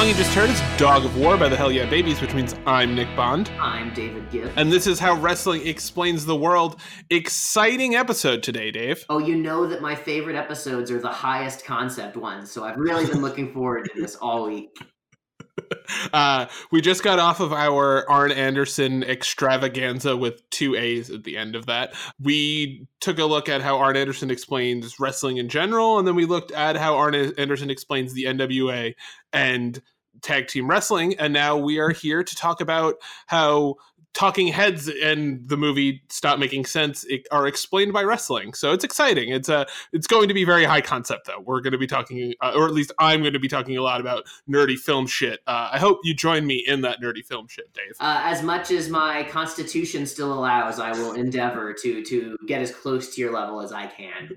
song you just heard is Dog of War by the Hell Yeah Babies, which means I'm Nick Bond. I'm David Gibb. And this is how wrestling explains the world. Exciting episode today, Dave. Oh, you know that my favorite episodes are the highest concept ones, so I've really been looking forward to this all week. Uh, we just got off of our Arn Anderson extravaganza with two A's at the end of that. We took a look at how Arn Anderson explains wrestling in general, and then we looked at how Arn Anderson explains the NWA and tag team wrestling. And now we are mm. here to talk about how talking heads and the movie stop making sense are explained by wrestling. So it's exciting. It's a it's going to be very high concept though. We're going to be talking uh, or at least i'm going to be talking a lot about nerdy film shit. Uh, i hope you join me in that nerdy film shit dave. Uh, as much as my constitution still allows i will endeavor to to get as close to your level as i can.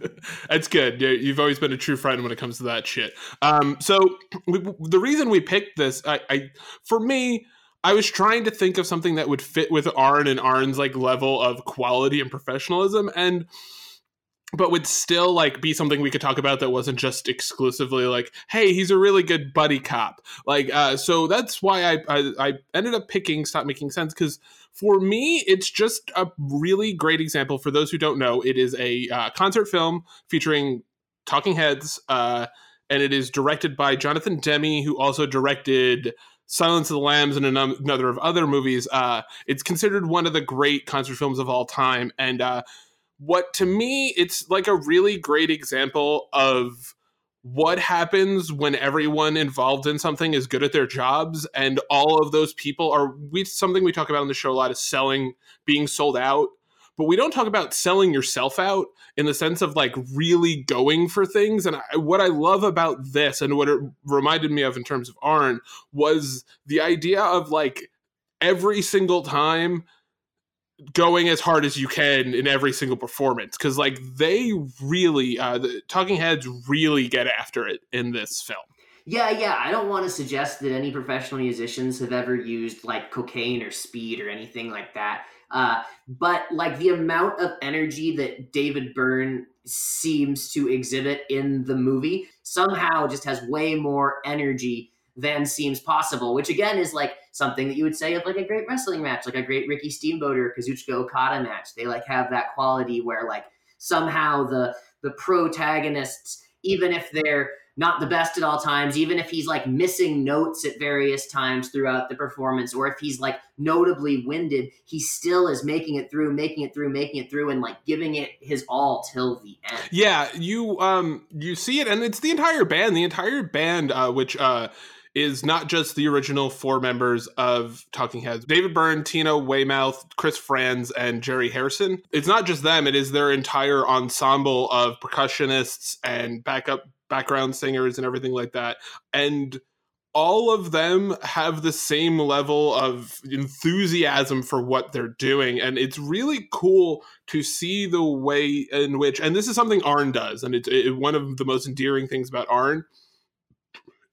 That's good. You've always been a true friend when it comes to that shit. Um, so we, the reason we picked this I, I for me I was trying to think of something that would fit with Arn and Arn's like level of quality and professionalism and but would still like be something we could talk about that wasn't just exclusively like hey he's a really good buddy cop. Like uh so that's why i i, I ended up picking stop making sense because for me it's just a really great example. For those who don't know it is a uh, concert film featuring talking heads uh and it is directed by jonathan demme who also directed Silence of the Lambs and another of other movies. Uh, it's considered one of the great concert films of all time, and uh, what to me, it's like a really great example of what happens when everyone involved in something is good at their jobs and all of those people are we something we talk about on the show a lot is selling being sold out but we don't talk about selling yourself out in the sense of like really going for things. And I, what I love about this and what it reminded me of in terms of Arn was the idea of like every single time going as hard as you can in every single performance because like they really uh the talking heads really get after it in this film yeah, yeah. I don't want to suggest that any professional musicians have ever used like cocaine or speed or anything like that. Uh, but like the amount of energy that David Byrne seems to exhibit in the movie somehow just has way more energy than seems possible, which again is like something that you would say of like a great wrestling match, like a great Ricky Steamboat or Kazuchika Okada match. They like have that quality where like somehow the the protagonists, even if they're not the best at all times, even if he's like missing notes at various times throughout the performance, or if he's like notably winded, he still is making it through, making it through, making it through, and like giving it his all till the end. Yeah, you um you see it, and it's the entire band. The entire band, uh, which uh is not just the original four members of Talking Heads David Byrne, Tina Weymouth, Chris Frantz, and Jerry Harrison. It's not just them, it is their entire ensemble of percussionists and backup background singers and everything like that. And all of them have the same level of enthusiasm for what they're doing. And it's really cool to see the way in which and this is something arn does and it's it, one of the most endearing things about arn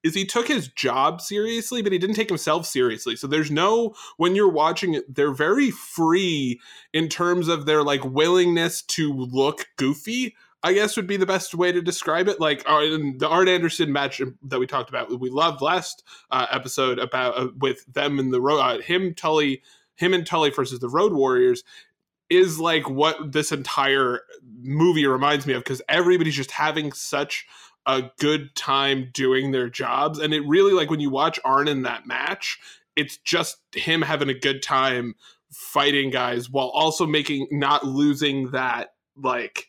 is he took his job seriously but he didn't take himself seriously. So there's no when you're watching it they're very free in terms of their like willingness to look goofy I guess would be the best way to describe it. Like uh, the Arn Anderson match that we talked about, we loved last uh, episode about uh, with them and the road, uh, him Tully, him and Tully versus the Road Warriors is like what this entire movie reminds me of because everybody's just having such a good time doing their jobs, and it really like when you watch Arn in that match, it's just him having a good time fighting guys while also making not losing that like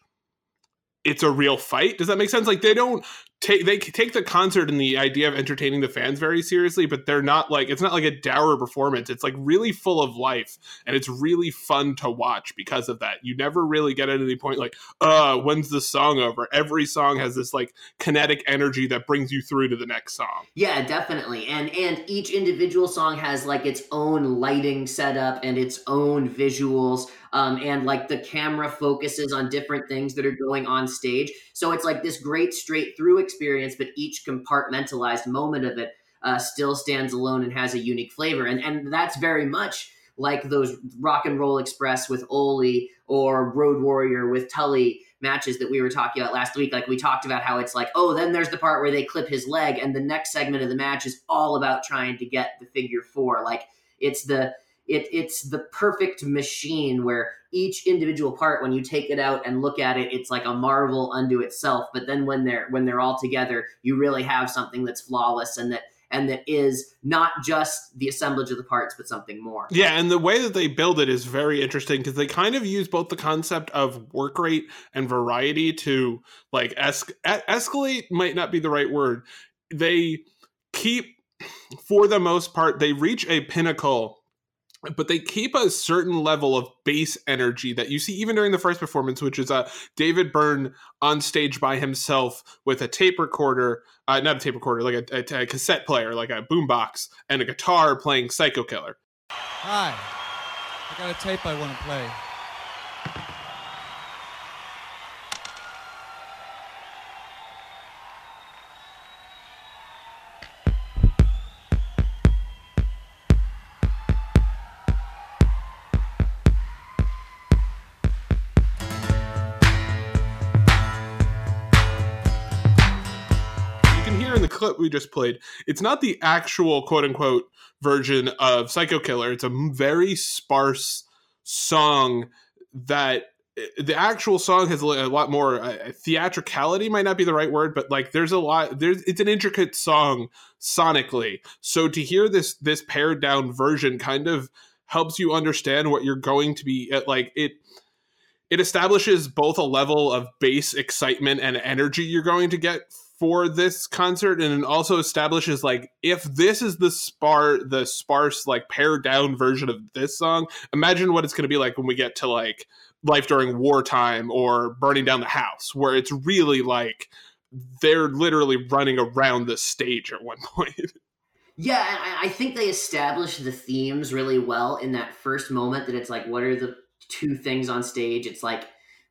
it's a real fight. Does that make sense? Like they don't take they take the concert and the idea of entertaining the fans very seriously, but they're not like it's not like a dour performance. It's like really full of life and it's really fun to watch because of that. You never really get at any point like, uh, when's the song over? Every song has this like kinetic energy that brings you through to the next song. Yeah, definitely. And and each individual song has like its own lighting setup and its own visuals. Um, and like the camera focuses on different things that are going on stage. So it's like this great straight through experience, but each compartmentalized moment of it uh, still stands alone and has a unique flavor. And and that's very much like those Rock and Roll Express with Ole or Road Warrior with Tully matches that we were talking about last week. Like we talked about how it's like, oh, then there's the part where they clip his leg, and the next segment of the match is all about trying to get the figure four. Like it's the it, it's the perfect machine where each individual part when you take it out and look at it it's like a marvel unto itself. But then when they're when they're all together you really have something that's flawless and that and that is not just the assemblage of the parts but something more. Yeah and the way that they build it is very interesting because they kind of use both the concept of work rate and variety to like es- escalate might not be the right word. They keep for the most part they reach a pinnacle but they keep a certain level of bass energy that you see even during the first performance, which is uh, David Byrne on stage by himself with a tape recorder, uh, not a tape recorder, like a, a, a cassette player, like a boombox, and a guitar playing Psycho Killer. Hi, I got a tape I want to play. Clip we just played, it's not the actual quote unquote version of Psycho Killer. It's a very sparse song that eh, the actual song has a lot more uh, theatricality might not be the right word but like there's a lot there's it's an intricate song sonically so to hear this this pared down version kind of helps you understand what you're going to be at like it it establishes both a level of base excitement and energy you're going to get for this concert and it also establishes like if this is the spar the sparse like pared down version of this song imagine what it's going to be like when we get to like life during wartime or burning down the house where it's really like they're literally running around the stage at one point. Yeah i think they established the themes really well in that first moment that it's like what are the two things on stage? It's like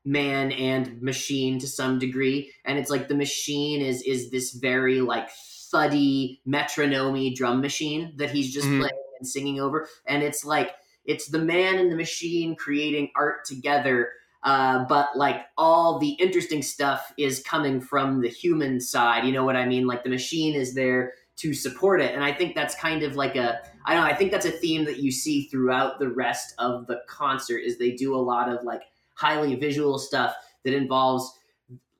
man and machine to some degree. And it's like the machine is is this very like thuddy metronomy drum machine that he's just mm-hmm. playing and singing over. And it's like it's the man and the machine creating art together uh, but like all the interesting stuff is coming from the human side. You know what i mean? Like the machine is there to support it. And i think that's kind of like a i don't know i think that's a theme that you see throughout the rest of the concert is they do a lot of like highly visual stuff that involves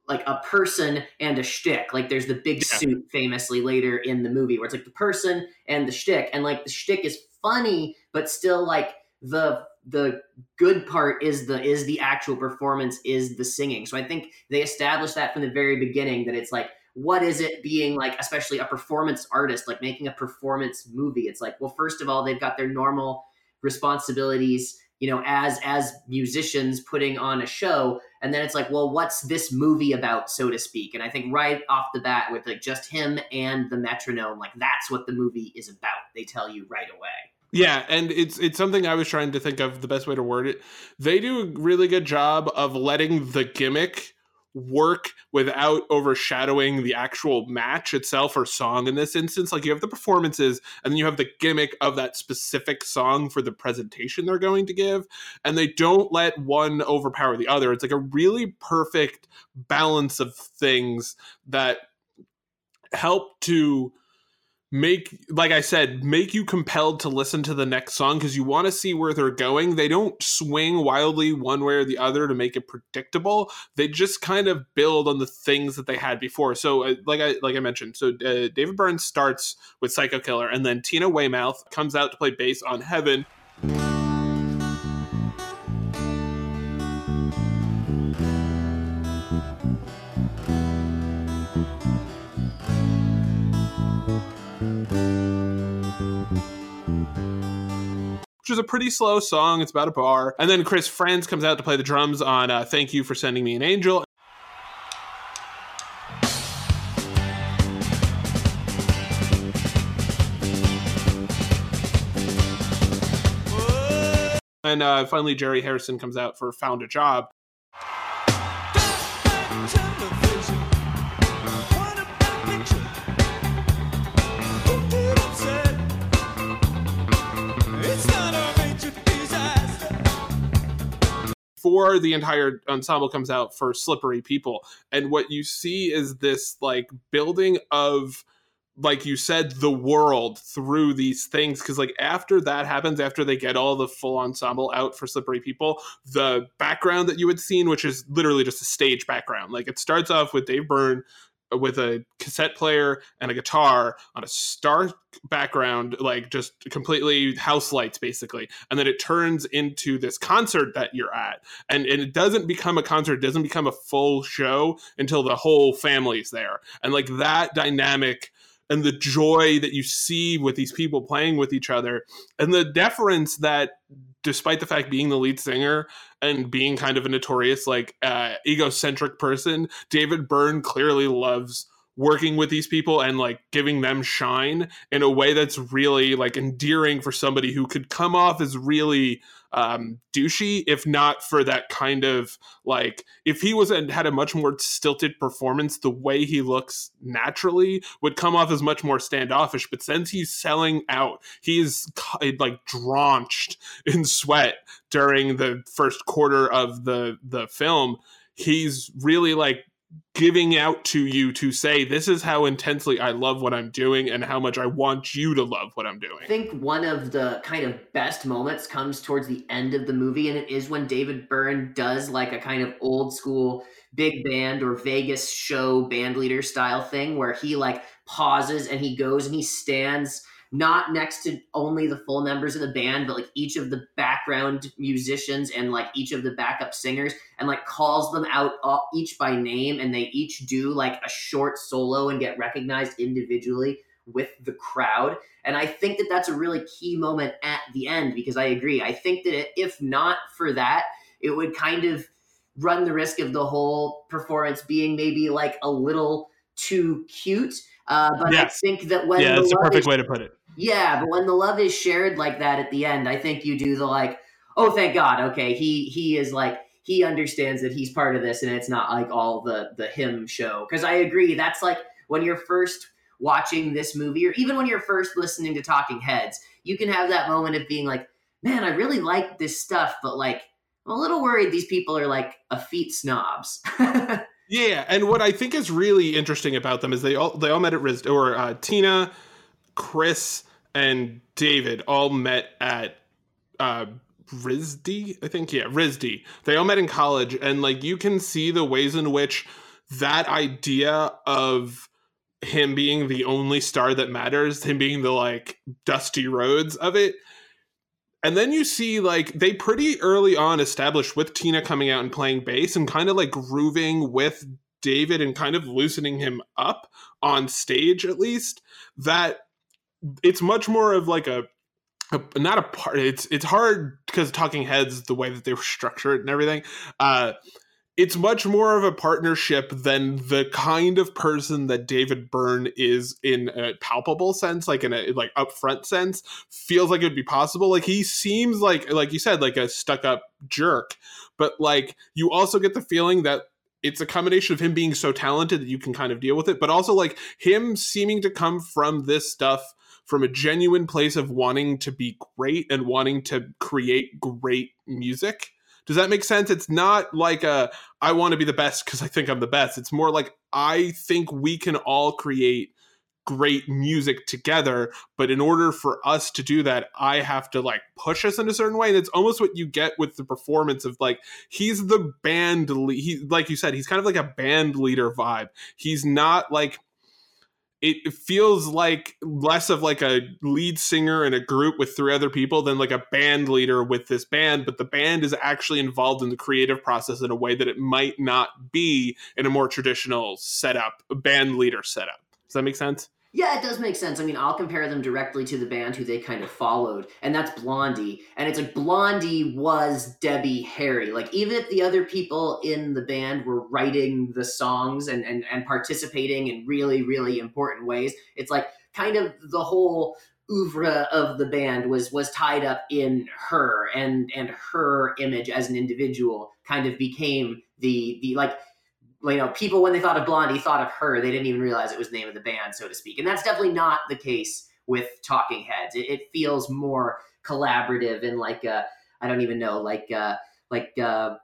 like a person and a shtick. Like there's the big yeah. suit famously later in the movie where it's like the person and the shtick, and like the shtick is funny, but still like the the good part is the is the actual performance is the singing. So I think they established that from the very beginning that it's like what is it being like especially a performance artist like making a performance movie it's like well first of all they've got their normal responsibilities you know, as as musicians putting on a show, and then it's like, well, what's this movie about, so to speak? And I think right off the bat, with like just him and the metronome, like that's what the movie is about. They tell you right away. Yeah, and it's it's something I was trying to think of the best way to word it. They do a really good job of letting the gimmick work without overshadowing the actual match itself or song in this instance. Like you have the performances and then you have the gimmick of that specific song for the presentation they're going to give and they don't let one overpower the other. It's like a really perfect balance of things that help to make like i said make you compelled to listen to the next song because you want to see where they're going. They don't swing wildly one way or the other to make it predictable. They just kind of build on the things that they had before. So uh, like i like i mentioned so uh, david burns starts with psycho killer and then tina weymouth comes out to play bass on heaven is a pretty slow song. It's about a bar. And then Chris Frantz comes out to play the drums on uh, Thank You for Sending Me an Angel. And uh, finally, Jerry Harrison comes out for Found a Job. Before the entire ensemble comes out for Slippery People. And what you see is this like building of like you said the world through these things because like after that happens after they get all the full ensemble out for slippery people the background that you had seen which is literally just a stage background like it starts off with dave byrne with a cassette player and a guitar on a stark background like just completely house lights basically. And then it turns into this concert that you're at. And, and it doesn't become a concert. It doesn't become a full show until the whole family's there. And like that dynamic and the joy that you see with these people playing with each other and the deference that despite the fact being the lead singer and being kind of a notorious like uh, egocentric person david byrne clearly loves working with these people and like giving them shine in a way that's really like endearing for somebody who could come off as really um, douchey if not for that kind of like if he was and had a much more stilted performance the way he looks naturally would come off as much more standoffish. But since he's selling out he's like drenched in sweat during the first quarter of the the film he's really like giving out to you to say this is how intensely I love what I'm doing and how much I want you to love what I'm doing. I think one of the kind of best moments comes towards the end of the movie and it is when David Byrne does like a kind of old school big band or Vegas show band leader style thing where he like pauses and he goes and he stands not next to only the full members of the band, but like each of the background musicians and like each of the backup singers, and like calls them out all, each by name, and they each do like a short solo and get recognized individually with the crowd. And I think that that's a really key moment at the end because I agree. I think that if not for that, it would kind of run the risk of the whole performance being maybe like a little too cute. Uh, but yes. I think that when yeah, that's a perfect way to put it. Yeah, but when the love is shared like that at the end, I think you do the like, oh, thank God, okay, he he is like he understands that he's part of this, and it's not like all the the him show. Because I agree, that's like when you're first watching this movie, or even when you're first listening to Talking Heads, you can have that moment of being like, man, I really like this stuff, but like I'm a little worried these people are like effete snobs. yeah, and what I think is really interesting about them is they all they all met at RISD or uh, Tina, Chris, and David all met at uh, RISD, I think. Yeah, RISD. They all met in college, and like you can see the ways in which that idea of him being the only star that matters, him being the like Dusty Rhodes of it. And then you see like they pretty early on established with Tina coming out and playing bass and kind of like grooving with David and kind of loosening him up on stage at least that it's much more of like a, a not a part. It's it's hard because Talking Heads, the way that they were structured and everything. Uh, it's much more of a partnership than the kind of person that David Byrne is in a palpable sense, like in a like upfront sense, feels like it would be possible. Like he seems like like you said, like a stuck up jerk, but like you also get the feeling that it's a combination of him being so talented that you can kind of deal with it, but also like him seeming to come from this stuff from a genuine place of wanting to be great and wanting to create great music. Does that make sense? It's not like a I want to be the best because I think I'm the best. It's more like I think we can all create great music together but in order for us to do that i have to like push us in a certain way and it's almost what you get with the performance of like he's the band he like you said he's kind of like a band leader vibe he's not like it feels like less of like a lead singer in a group with three other people than like a band leader with this band but the band is actually involved in the creative process in a way that it might not be in a more traditional setup band leader setup. Does that make sense yeah, it does make sense. I mean, I'll compare them directly to the band who they kind of followed, and that's Blondie. And it's like Blondie was Debbie Harry. Like, even if the other people in the band were writing the songs and, and, and participating in really, really important ways, it's like kind of the whole oeuvre of the band was was tied up in her and and her image as an individual kind of became the the like you know, people when they thought of Blondie thought of her. They didn't even realize it was the name of the band, so to speak. And that's definitely not the case with Talking Heads. It, it feels more collaborative and like I don't even know, like uh, like uh,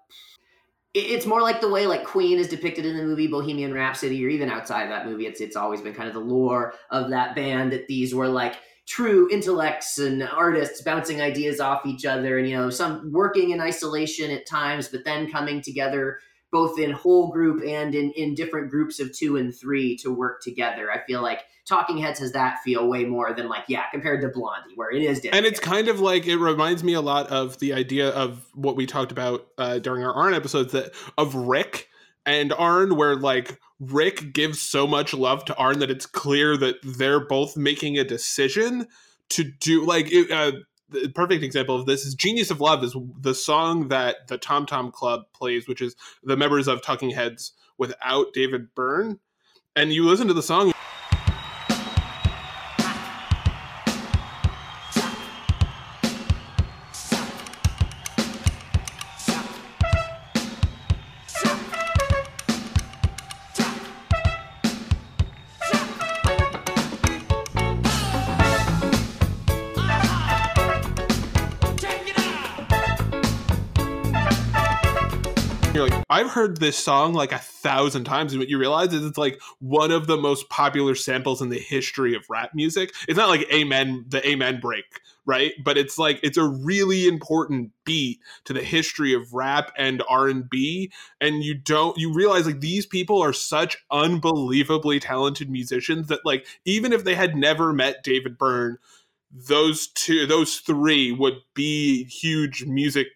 it's more like the way like Queen is depicted in the movie Bohemian Rhapsody, or even outside of that movie. It's it's always been kind of the lore of that band that these were like true intellects and artists bouncing ideas off each other, and you know some working in isolation at times, but then coming together both in whole group and in in different groups of two and three to work together. I feel like Talking Heads has that feel way more than like yeah compared to Blondie where it is different. And it's kind of like it reminds me a lot of the idea of what we talked about uh, during our Arn episodes that of Rick and Arn where like Rick gives so much love to Arn that it's clear that they're both making a decision to do like it, uh, the perfect example of this is Genius of Love is the song that the Tom Tom Club plays, which is the members of Talking Heads without David Byrne. And you listen to the song heard this song like a thousand times, and what you realize is it's like one of the most popular samples in the history of rap music. It's not like Amen, the Amen break, right? But it's like it's a really important beat to the history of rap and R and B, and you don't you realize like these people are such unbelievably talented musicians that like even if they had never met David Byrne, those two, those three would be huge music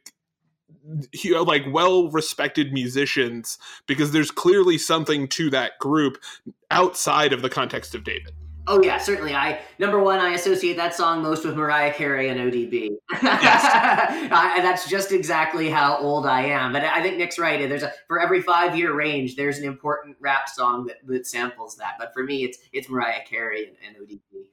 like well respected musicians because there's clearly something to that group outside of the context of David. Oh yeah, certainly. I number one, I associate that song most with Mariah Carey and ODB. Yes. I, that's just exactly how old I am. But I think Nick's right. There's a for every five year range, there's an important rap song that, that samples that. But for me, it's it's Mariah Carey and, and ODB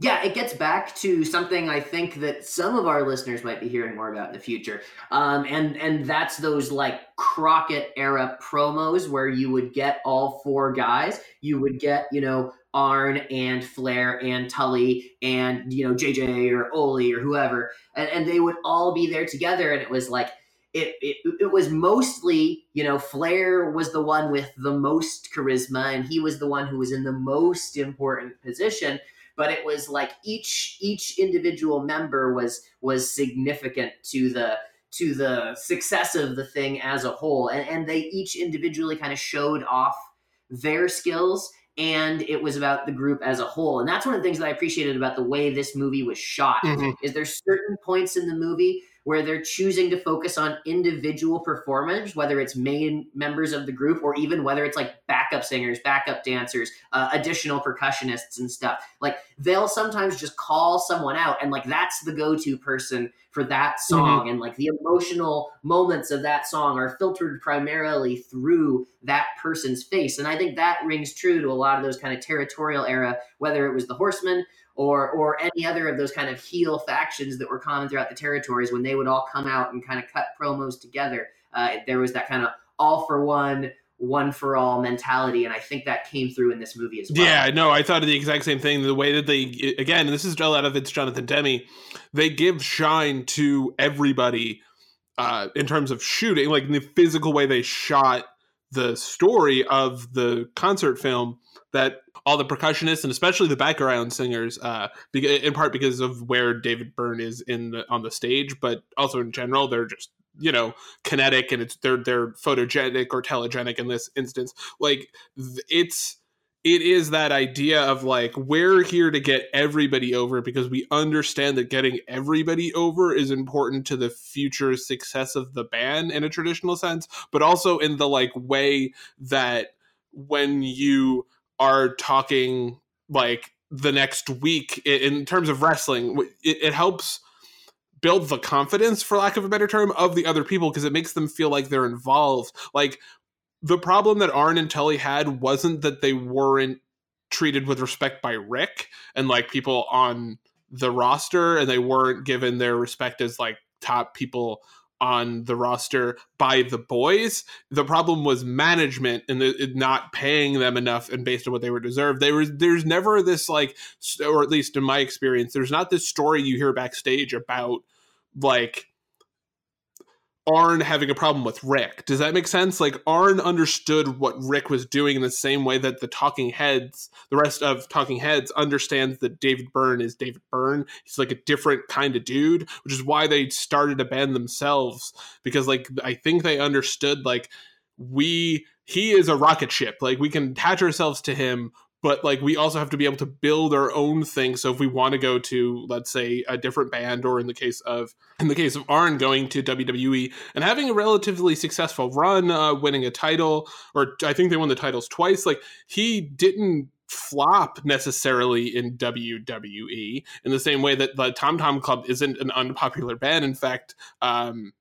yeah, it gets back to something I think that some of our listeners might be hearing more about in the future, um, and and that's those like Crockett era promos where you would get all four guys. You would get you know Arn and Flair and Tully and you know JJ or Ole or whoever, and, and they would all be there together, and it was like. It, it, it was mostly, you know, Flair was the one with the most charisma, and he was the one who was in the most important position but it was like each each individual member was was significant to the to the success of the thing as a whole and, and they each individually kind of showed off their skills and it was about the group as a whole and that's one of the things that i appreciated about the way this movie was shot mm-hmm. is there's certain points in the movie where they're choosing to focus on individual performance, whether it's main members of the group or even whether it's like backup singers, backup dancers, uh, additional percussionists and stuff. Like they'll sometimes just call someone out, and like that's the go to person for that mm-hmm. song. Mm-hmm. And like the emotional moments of that song are filtered primarily through that person's face. And I think that rings true to a lot of those kind of territorial era, whether it was the Horsemen or or any other of those kind of heel factions that were common throughout the territories when they would all come out and kind of cut promos together. Uh, there was that kind of all for one, one for all mentality, and I think that came through in this movie as well. Yeah, no, I thought of the exact same thing. The way that they again, this is all out of it's Jonathan Demme, they give shine to everybody uh, in terms of shooting, like the physical way they shot the story of the concert film that all the percussionists and especially the background singers, uh, in part because of where David Byrne is in the, on the stage, but also in general, they're just you know kinetic and it's they're they're photogenic or telegenic in this instance. Like it's it is that idea of like we're here to get everybody over because we understand that getting everybody over is important to the future success of the band in a traditional sense but also in the like way that when you are talking like the next week in terms of wrestling it, it helps build the confidence for lack of a better term of the other people because it makes them feel like they're involved. Like the problem that arn and tully had wasn't that they weren't treated with respect by rick and like people on the roster and they weren't given their respect as like top people on the roster by the boys. The problem was management and the, not paying them enough and based on what they were deserved. There was there's never this like, or at least in my experience, there's not this story you hear backstage about like Arn having a problem with Rick. Does that make sense? Like Arn understood what Rick was doing in the same way that the Talking Heads, the rest of Talking Heads, understands that David Byrne is David Byrne. He's like a different kind of dude, which is why they started a band themselves because like I think they understood like we he is a rocket ship. Like we can attach ourselves to him, but like we also have to be able to build our own thing. So if we want to go to let's say a different band or in the case of in the case of arn going to wwe and having a relatively successful run uh, winning a title or i think they won the titles twice like he didn't flop necessarily in wwe in the same way that the tom tom club isn't an unpopular band. In fact um,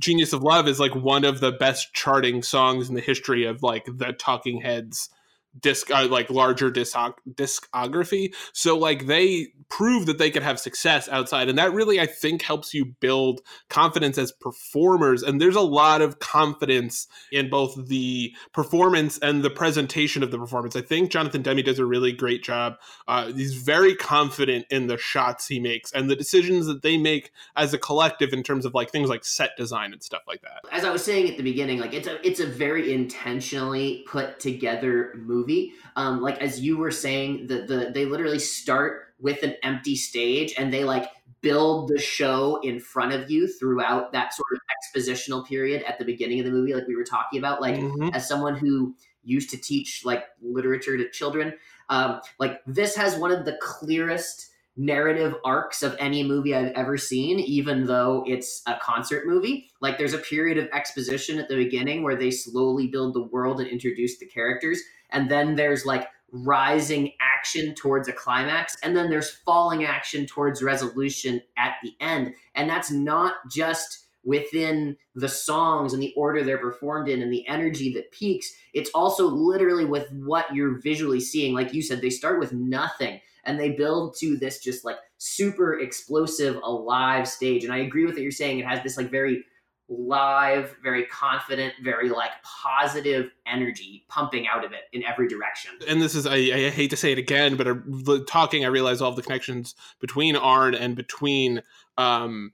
genius of love is like one of the best charting songs in the history of like the talking heads disc uh, like larger disc discography. So like they prove that they could have success outside and that really i think helps you build confidence as performers and there's a lot of confidence in both the performance and the presentation of the performance. I think jonathan demme does a really great job uh, he's very confident in the shots he makes and the decisions that they make as a collective in terms of like things like set design and stuff like that. As i was saying at the beginning like it's a it's a very intentionally put together movie movie. Um, like as you were saying, the the they literally start with an empty stage and they like build the show in front of you throughout that sort of expositional period at the beginning of the movie, like we were talking about. Like mm-hmm. as someone who used to teach like literature to children, um, like this has one of the clearest narrative arcs of any movie I've ever seen, even though it's a concert movie. Like there's a period of exposition at the beginning where they slowly build the world and introduce the characters and then there's like rising action towards a climax and then there's falling action towards resolution at the end. And that's not just within the songs and the order they're performed in and the energy that peaks. It's also literally with what you're visually seeing. Like you said they start with nothing and they build to this just like super explosive alive stage. And i agree with what you're saying. It has this like very live, very confident, very like positive energy pumping out of it in every direction. And this is, I, I hate to say it again, but uh, talking, I realize all the connections between Arn and between um,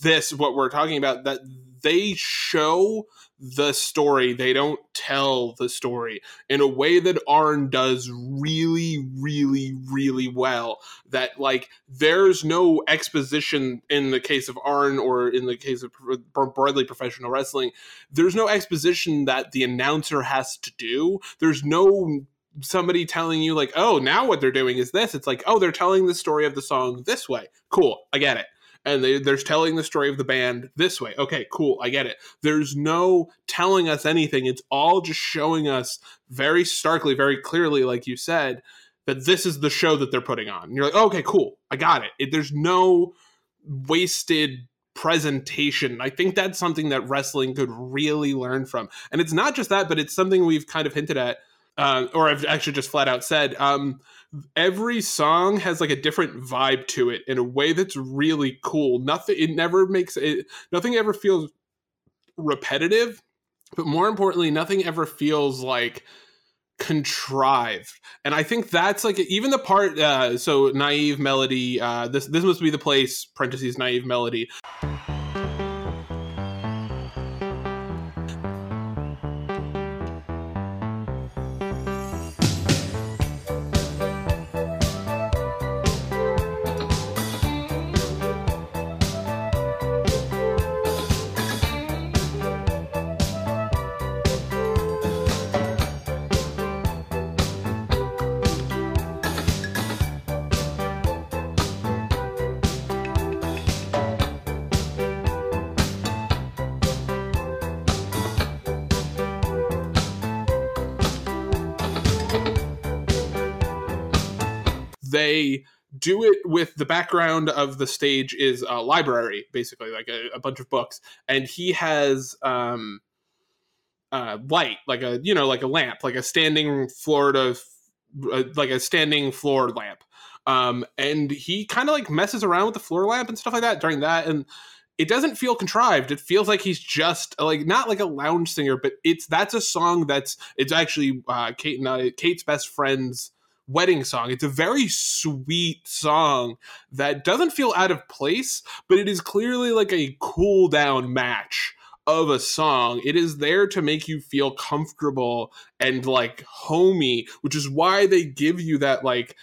this, what we're talking about, that they show the story. They don't tell the story in a way that Arn does really, really, really well. That like there's no exposition in the case of Arn or in the case of broadly professional wrestling. There's no exposition that the announcer has to do. There's no somebody telling you like oh now what they're doing is this it's like oh they're telling the story of the song this way cool i get it and they, they're telling the story of the band this way. Okay, cool, I get it. There's no telling us anything. It's all just showing us very starkly, very clearly, like you said, that this is the show that they're putting on. And you're like, oh, okay, cool, I got it. it. There's no wasted presentation. I think that's something that wrestling could really learn from. And it's not just that, but it's something we've kind of hinted at, uh, or I've actually just flat out said. Um, every song has like a different vibe to it in a way that's really cool. Nothing it never makes it nothing ever feels repetitive, but more importantly, nothing ever feels like contrived and i think that's like even the part uh so naive melody uh this this must be the place parentheses naive melody they do it with the background of the stage is a library, basically like a, a bunch of books, and he has um, uh, light, like a you know like a lamp, like a standing to uh, like a standing floor lamp. Um, and he kind of like messes around with the floor lamp and stuff like that during that, and it doesn't feel contrived. It feels like he's just like not like a lounge singer, but it's that's a song that's it's actually uh, Kate and I, Kate's best friend's wedding song. It's a very sweet song that doesn't feel out of place, but it is clearly like a cool down match of a song. It is there to make you feel comfortable and like homey, which is why they give you that like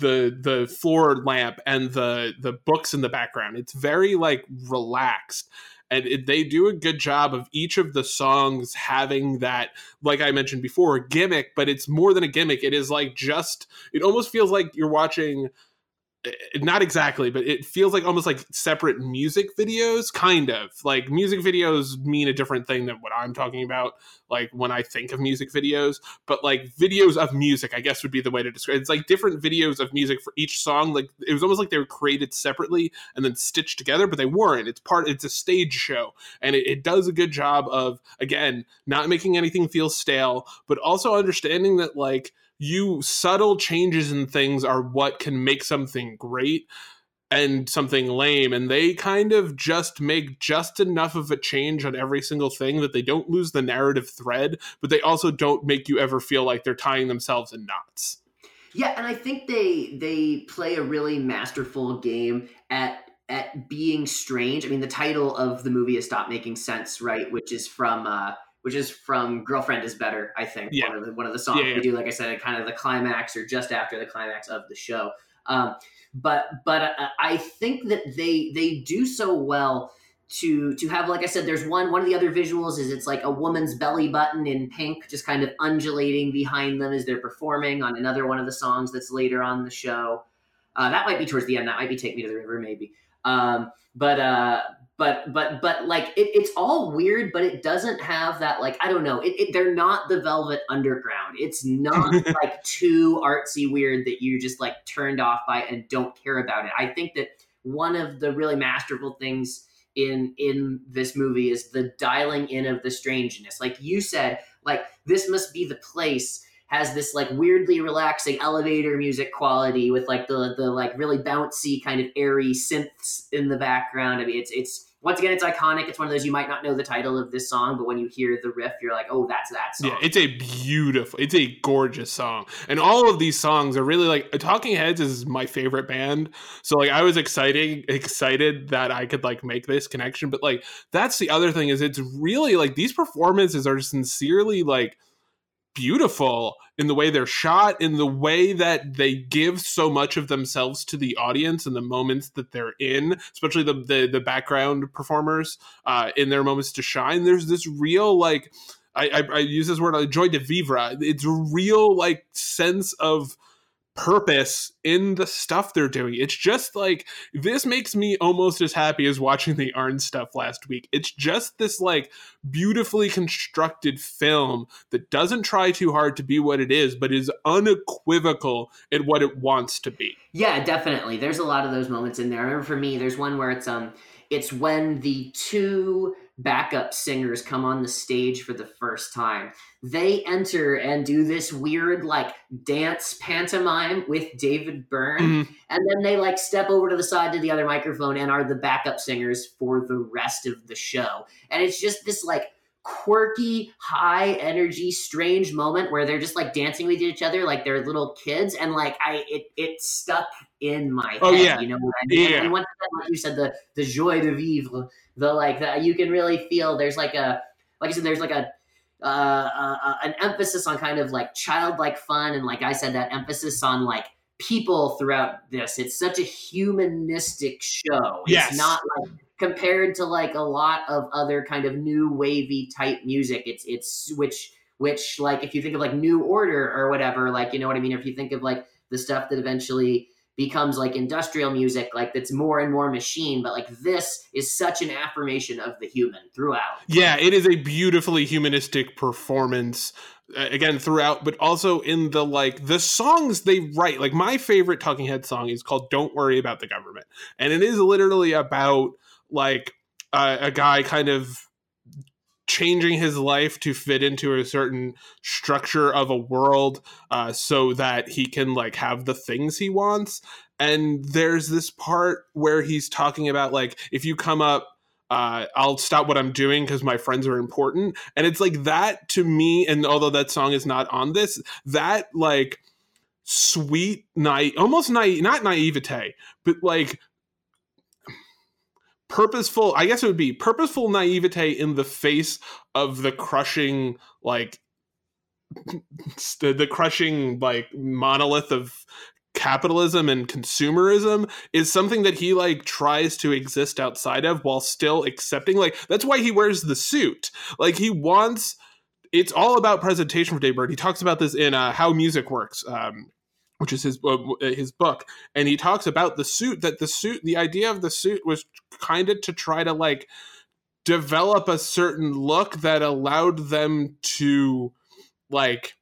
the the floor lamp and the the books in the background. It's very like relaxed and it, they do a good job of each of the songs having that like i mentioned before gimmick but it's more than a gimmick. It is like just it almost feels like you're watching Eh, not exactly but it feels like almost like separate music videos kind of like music videos mean a different thing than what i'm talking about like when i think of music videos but like videos of music i guess would be the way to describe it. it's like different videos of music for each song like it was almost like they were created separately and then stitched together but they weren't it's part it's a stage show and it, it does a good job of again not making anything feel stale but also understanding that like you subtle changes in things are what can make something great and something lame and they kind of just make just enough of a change on every single thing that they don't lose the narrative thread but they also don't make you ever feel like they're tying themselves in knots. Yeah and i think they they play a really masterful game at at being strange. I mean the title of the movie is stop making sense right? Which is from uh which is from "Girlfriend Is Better." I think yeah. one of the one of the songs yeah, yeah. they do. Like I said, kind of the climax or just after the climax of the show. Um, but but uh, I think that they they do so well to to have like I said, there's one one of the other visuals is it's like a woman's belly button in pink, just kind of undulating behind them as they're performing on another one of the songs that's later on the show. Uh, that might be towards the end. That might be "Take Me to the River," maybe. Um, but uh, but but but like it, it's all weird but it doesn't have that like i don't know it, it, they're not the velvet underground. It's not like too artsy weird that you're just like turned off by and don't care about it. I think that one of the really masterful things in in this movie is the dialing in of the strangeness. Like you said like this must be the place has this like weirdly relaxing elevator music quality with like the the like really bouncy kind of airy synths in the background. I mean, it's it's once again, it's iconic. It's one of those you might not know the title of this song, but when you hear the riff, you're like, oh, that's that song. Yeah, it's a beautiful, it's a gorgeous song. And all of these songs are really like Talking Heads is my favorite band. So like I was excited excited that I could like make this connection. But like that's the other thing is it's really like these performances are sincerely like beautiful in the way they're shot, in the way that they give so much of themselves to the audience and the moments that they're in, especially the the, the background performers uh, in their moments to shine. There's this real like I, I, I use this word like joie de vivre. It's a real like sense of purpose in the stuff they're doing. It's just like this makes me almost as happy as watching the Arn stuff last week. It's just this like beautifully constructed film that doesn't try too hard to be what it is, but is unequivocal in what it wants to be. Yeah, definitely. There's a lot of those moments in there. I remember for me, there's one where it's um it's when the two backup singers come on the stage for the first time. They enter and do this weird like dance pantomime with David Byrne. Mm-hmm. And then they like step over to the side to the other microphone and are the backup singers for the rest of the show. And it's just this like quirky, high energy, strange moment where they're just like dancing with each other like they're little kids, and like I, it it stuck in my oh, head. Yeah. You know what I mean? Yeah. And once like you said, the the joie de vivre, the like that you can really feel. There's like a like I said, there's like a uh, uh, uh, an emphasis on kind of like childlike fun, and like I said, that emphasis on like people throughout this. It's such a humanistic show. Yes. It's not like compared to like a lot of other kind of new wavy type music. It's it's which which like if you think of like New Order or whatever, like you know what I mean. If you think of like the stuff that eventually becomes like industrial music, like that's more and more machine. But like this is such an affirmation of the human throughout. Yeah, it is a beautifully humanistic performance again throughout but also in the like the songs they write like my favorite talking head song is called don't worry about the government and it is literally about like uh, a guy kind of changing his life to fit into a certain structure of a world uh, so that he can like have the things he wants and there's this part where he's talking about like if you come up uh, I'll stop what I'm doing because my friends are important. And it's like that to me. And although that song is not on this, that like sweet night almost naive not naivete but like purposeful i guess it would be purposeful naivete in the face of the crushing like the, crushing like monolith of capitalism and consumerism is something that he like tries to exist outside of while still accepting like that's why he wears the suit like he wants it's all about presentation for Dave Byrne. He talks about this in uh, How Music Works, um, which is his uh, his book, and he talks about the suit. That the suit, the idea of the suit was kind of to try to like develop a certain look that allowed them to like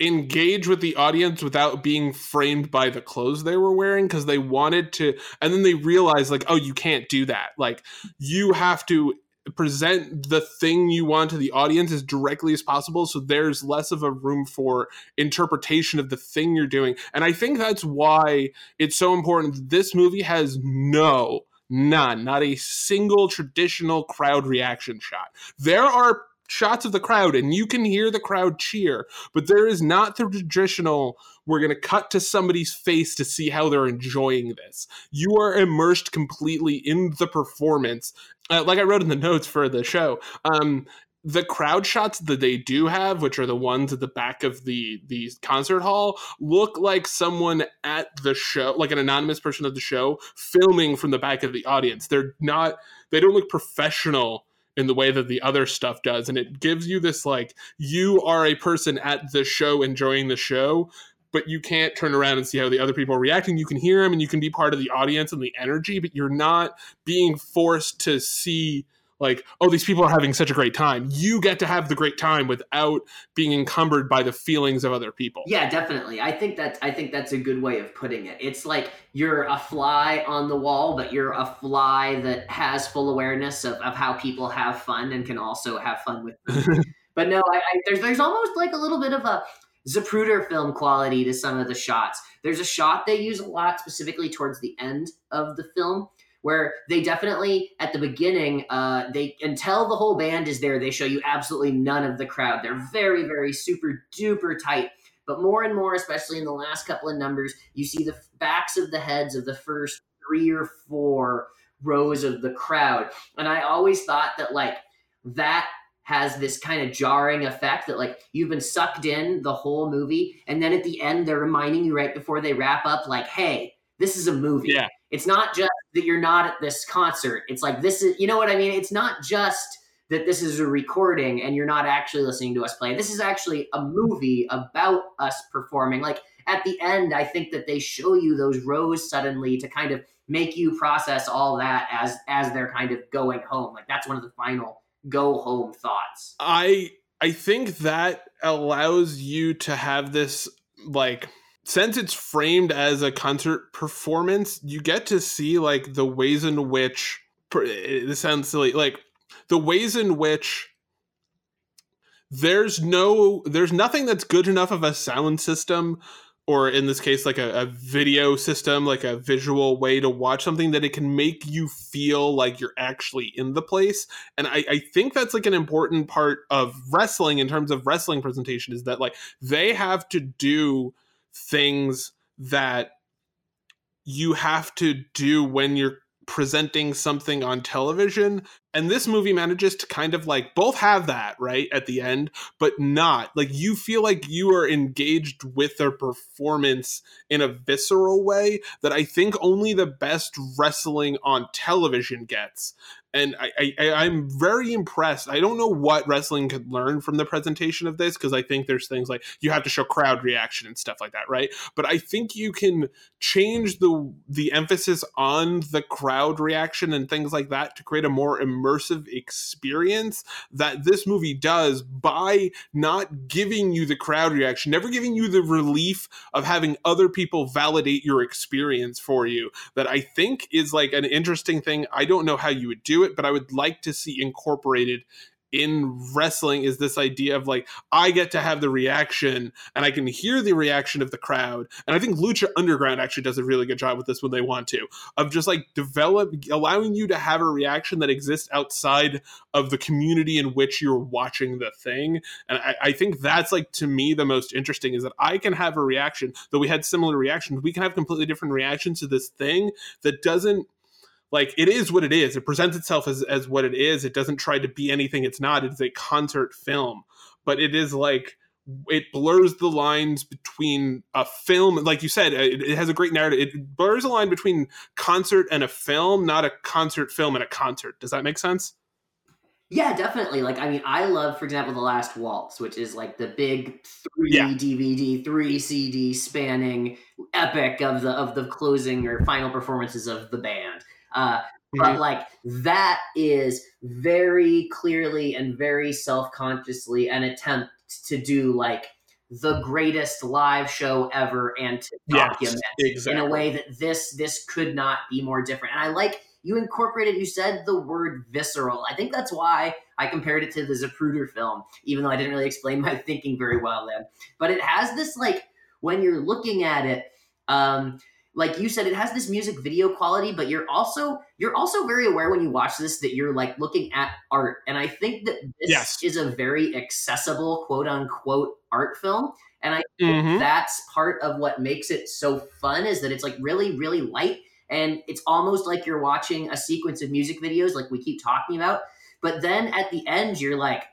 engage with the audience without being framed by the clothes they were wearing because they wanted to and then they realized like oh you can't do that like you have to present the thing you want to the audience as directly as possible so there's less of a room for interpretation of the thing you're doing. And i think that's why it's so important this movie has no none not a single traditional crowd reaction shot. There are shots of the crowd and you can hear the crowd cheer but there is not the traditional we're going to cut to somebody's face to see how they're enjoying this. You are immersed completely in the performance. Uh, like i wrote in the notes for the show um, the crowd shots that they do have which are the ones at the back of the the concert hall look like someone at the show like an anonymous person of the show filming from the back of the audience. They're not they don't look professional in the way that the other stuff does. And it gives you this like you are a person at the show enjoying the show but you can't turn around and see how the other people are reacting. You can hear them and you can be part of the audience and the energy but you're not being forced to see like oh these people are having such a great time you get to have the great time without being encumbered by the feelings of other people yeah definitely i think that i think that's a good way of putting it it's like you're a fly on the wall but you're a fly that has full awareness of, of how people have fun and can also have fun with them. but no I, I, there's there's almost like a little bit of a Zapruder film quality to some of the shots. There's a shot they use a lot specifically towards the end of the film where they definitely at the beginning uh, they until the whole band is there they show you absolutely none of the crowd. They're very very super duper tight. But more and more especially in the last couple of numbers you see the backs of the heads of the first three or four rows of the crowd. And i always thought that like that has this kind of jarring effect that like you've been sucked in the whole movie and then at the end they're reminding you right before they wrap up like hey this is a movie. Yeah. It's not just that you're not at this concert. It's like this is, you know what I mean? It's not just that this is a recording and you're not actually listening to us play. This is actually a movie about us performing. Like at the end, I think that they show you those rows suddenly to kind of make you process all that as as they're kind of going home. Like that's one of the final go home thoughts. I I think that allows you to have this like since it's framed as a concert performance, you get to see like the ways in which eh, this sounds silly, like the ways in which there's no there's nothing that's good enough of a sound system or in this case like a, a, video system like a visual way to watch something that it can make you feel like you're actually in the place. And I, I think that's like an important part of wrestling in terms of wrestling presentation is that like they have to do things that you have to do when you're presenting something on television. And this movie manages to kind of like both have that right at the end but not. Like you feel like you are engaged with their performance in a visceral way that i think only the best wrestling on television gets and I, I am very impressed. I don't know what wrestling could learn from the presentation of this because I think there's things like you have to show crowd reaction and stuff like that, right? But I think you can change the the emphasis on the crowd reaction and things like that to create a more immersive experience that this movie does by not giving you the crowd reaction, never giving you the relief of having other people validate your experience for you. That I think is like an interesting thing. I don't know how you would do it it, but I would like to see incorporated in wrestling is this idea of like I get to have the reaction and I can hear the reaction of the crowd. And I think Lucha Underground actually does a really good job with this when they want to of just like develop allowing you to have a reaction that exists outside of the community in which you're watching the thing. And I, I think that's like to me the most interesting is that I can have a reaction, though we had similar reactions, we can have completely different reactions to this thing that doesn't like it is what it is. It presents itself as as what it is. It doesn't try to be anything it's not. It's a concert film, but it is like it blurs the lines between a film like you said it, it, has a great narrative it blurs a line between concert and a film not a concert film and a concert does that make sense yeah definitely like i mean i love for example the last waltz which is like the big three yeah. dvd three cd spanning epic of the of the closing or final performances of the band uh, mm-hmm. But like that is very clearly and very self consciously an attempt to do like the greatest live show ever and to document yes, exactly. in a way that this this could not be more different. And I like you incorporated, you said the word visceral. I think that's why I compared it to the Zapruder film, even though I didn't really explain my thinking very well then. But it has this like when you're looking at it, um, like you said it has this music video quality but you're also you're also very aware when you watch this that you're like looking at art and i think that this yes. is a very accessible quote unquote art film and i think mm-hmm. that's part of what makes it so fun is that it's like really really light and it's almost like you're watching a sequence of music videos like we keep talking about but then at the end you're like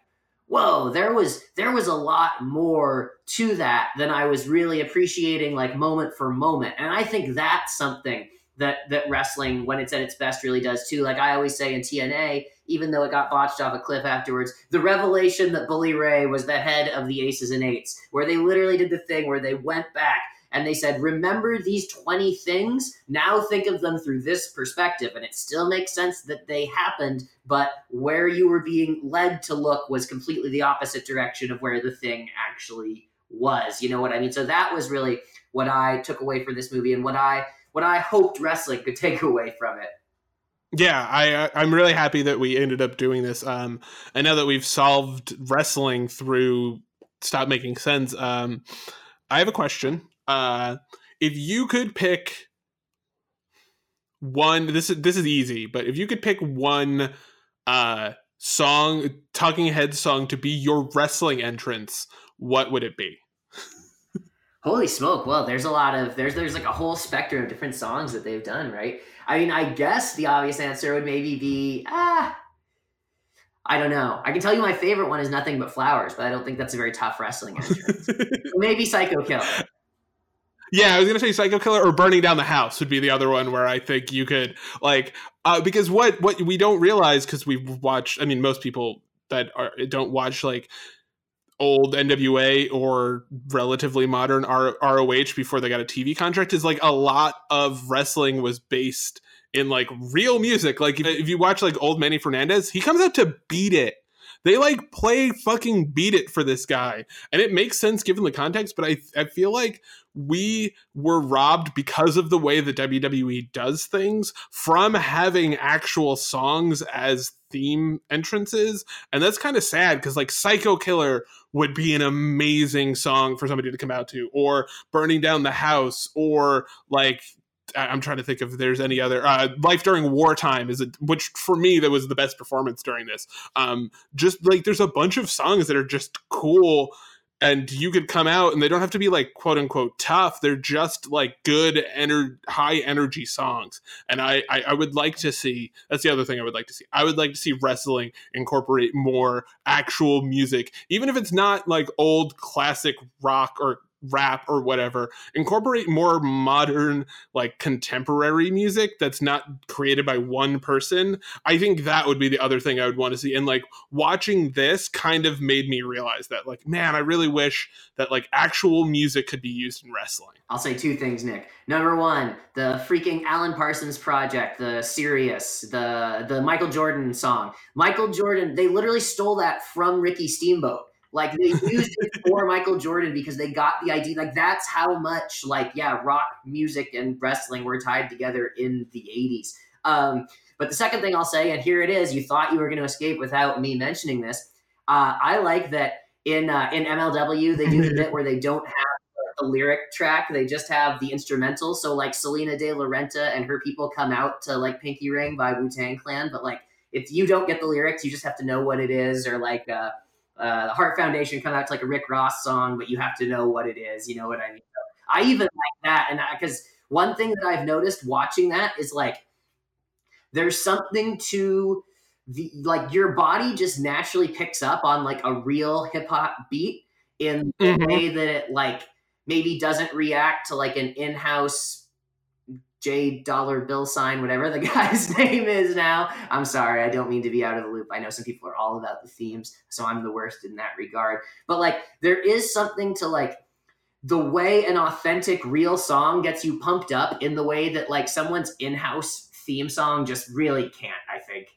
whoa there was there was a lot more to that than i was really appreciating like moment for moment. And i think that's something that that wrestling when it's at its best really does too. Like i always say in tna even though it got botched off a cliff afterwards the revelation that bully ray was the head of the aces and eights where they literally did the thing where they went back and they said, remember these 20 things? Now think of them through this perspective. And it still makes sense that they happened, but where you were being led to look was completely the opposite direction of where the thing actually was. You know what I mean? So that was really what I took away from this movie and what I what I hoped wrestling could take away from it. Yeah, I I'm really happy that we ended up doing this. Um, I know that we've solved wrestling through stop making sense. Um, I have a question. Uh, if you could pick one, this is this is easy, but if you could pick one uh, song, Talking Head song, to be your wrestling entrance, what would it be? Holy smoke! Well, there's a lot of there's there's like a whole spectrum of different songs that they've done, right? I mean, I guess the obvious answer would maybe be ah. I don't know. I can tell you my favorite one is Nothing But Flowers, but I don't think that's a very tough wrestling entrance. maybe Psycho Killer. Yeah, I was gonna say Psycho Killer or Burning Down the House would be the other one where I think you could like uh, because what what we don't realize because we've watched. I mean, most people that are don't watch like old NWA or relatively modern R- ROH before they got a TV contract is like a lot of wrestling was based in like real music. Like if, if you watch like old Manny Fernandez, he comes out to beat it they like play fucking beat it for this guy. And it makes sense given the context, but I, I feel like we were robbed because of the way the WWE does things from having actual songs as theme entrances. And that's kind of sad because like Psycho Killer would be an amazing song for somebody to come out to, or Burning Down the House, or like I'm trying to think if there's any other uh, life during wartime is it which for me that was the best performance during this. Um, just like there's a bunch of songs that are just cool and you could come out and they don't have to be like quote unquote tough. They're just like good ener- high energy songs. And I, I, I would like to see that's the other thing i would like to see. I would like to see wrestling incorporate more actual music even if it's not like old classic rock or rap or whatever incorporate more modern like contemporary music that's not created by one person i think that would be the other thing i would want to see and like watching this kind of made me realize that like man i really wish that like actual music could be used in wrestling. I'll say two things nick. Number one the freaking alan parsons project the sirius the the michael jordan song. Michael jordan they literally stole that from ricky steamboat like they used it for Michael Jordan because they got the idea. Like that's how much like yeah, rock music and wrestling were tied together in the '80s. Um, but the second thing I'll say, and here it is, you thought you were going to escape without me mentioning this. Uh, I like that in uh, in MLW they do the bit where they don't have the lyric track; they just have the instrumental. So like Salina De La Renta and her people come out to like Pinky Ring by Wu Tang Clan, but like if you don't get the lyrics, you just have to know what it is, or like. Uh, uh, the Hart Foundation come out to like a Rick Ross song, but you have to know what it is. You know what I mean? I even like that, and because one thing that I've noticed watching that is like there's something to the like your body just naturally picks up on like a real hip hop beat in the Mhm. way that it like maybe doesn't react to like an in-house J dollar bill sign, whatever the guy's name is now. I'm sorry, I don't mean to be out of the loop. I know some people are all about the themes, so I'm the worst in that regard. But like there is something to like the way an authentic real song gets you pumped up in the way that like someone's in-house theme song just really can't, I think.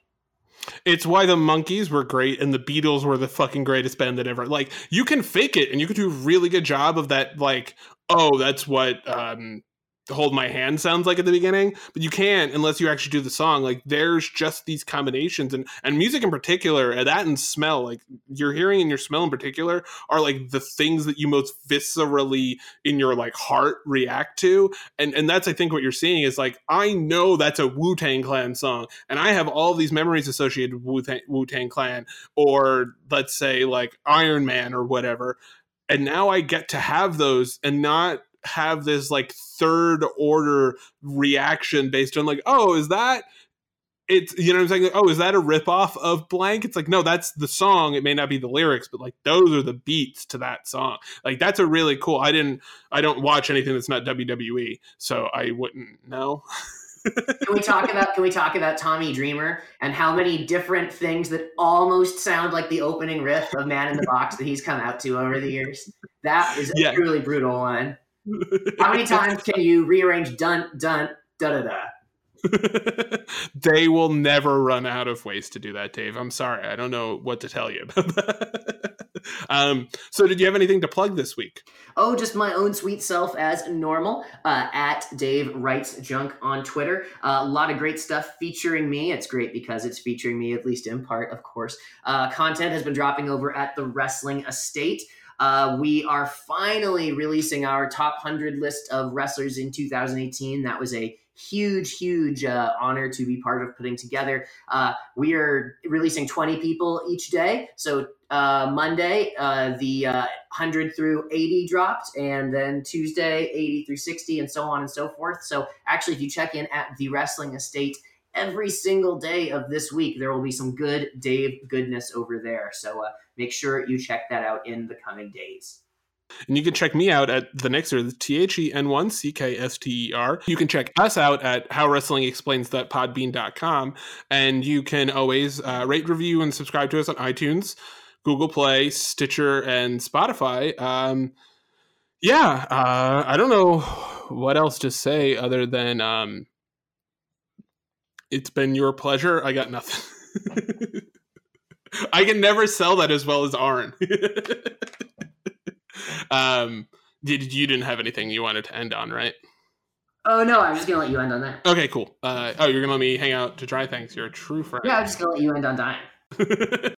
It's why the Monkees were great and the Beatles were the fucking greatest band that ever. Like you can fake it and you can do a really good job of that. Like, oh, that's what um, "Hold My Hand" sounds like at the beginning, but you can't unless you actually do the song. Like, there's just these combinations and and music in particular, and that and smell. Like your hearing and your smell in particular are like the things that you most viscerally in your like heart react to, and and that's I think what you're seeing is like I know that's a Wu Tang Clan song and I have all these memories associated with Wu Tang Clan, or let's say like Iron Man or whatever. And now I get to have those and not have this like third order reaction based on like, oh, is that it's you know what I'm saying? Like, oh, is that a ripoff of blank? It's like, no, that's the song. It may not be the lyrics, but like those are the beats to that song. Like that's a really cool. I didn't I don't watch anything that's not WWE, so I wouldn't know. Can we talk about can we talk about Tommy Dreamer and how many different things that almost sound like the opening riff of Man in the Box that he's come out to over the years? That is a Yeah. truly brutal one. How many times can you rearrange dun dun da da da? they will never run out of ways to do that, Dave. I'm sorry. I don't know what to tell you about that. um, so, did you have anything to plug this week? Oh, just my own sweet self as normal. Uh, at Dave Writes Junk on Twitter. Uh, a lot of great stuff featuring me. It's great because it's featuring me, at least in part, of course. Uh, content has been dropping over at the Wrestling Estate. Uh, we are finally releasing our top 100 list of wrestlers in 2018. That was a huge, huge uh, honor to be part of putting together. Uh, we are releasing 20 people each day. So uh, Monday, uh, the uh, 100 through 80 dropped, and then Tuesday, 80 through 60, and so on and so forth. So actually, if you check in at the Wrestling Estate, every single day of this week, there will be some good Dave goodness over there. So uh, make sure you check that out in the coming days. And you can check me out at the Nickster, the T H E N 1 C K S T E R. You can check us out at howwrestlingexplains.podbean.com. And you can always uh, rate, review, and subscribe to us on iTunes, Google Play, Stitcher, and Spotify. Um, yeah, uh, I don't know what else to say other than um, it's been your pleasure. I got nothing. I can never sell that as well as Arn. um, did you didn't have anything you wanted to end on, right? Oh, no, I'm just going to let you end on that. Okay, cool. Uh, oh, you're gonna let me hang out to try things. You're a true friend. Yeah, I'm just going to let you end on dying.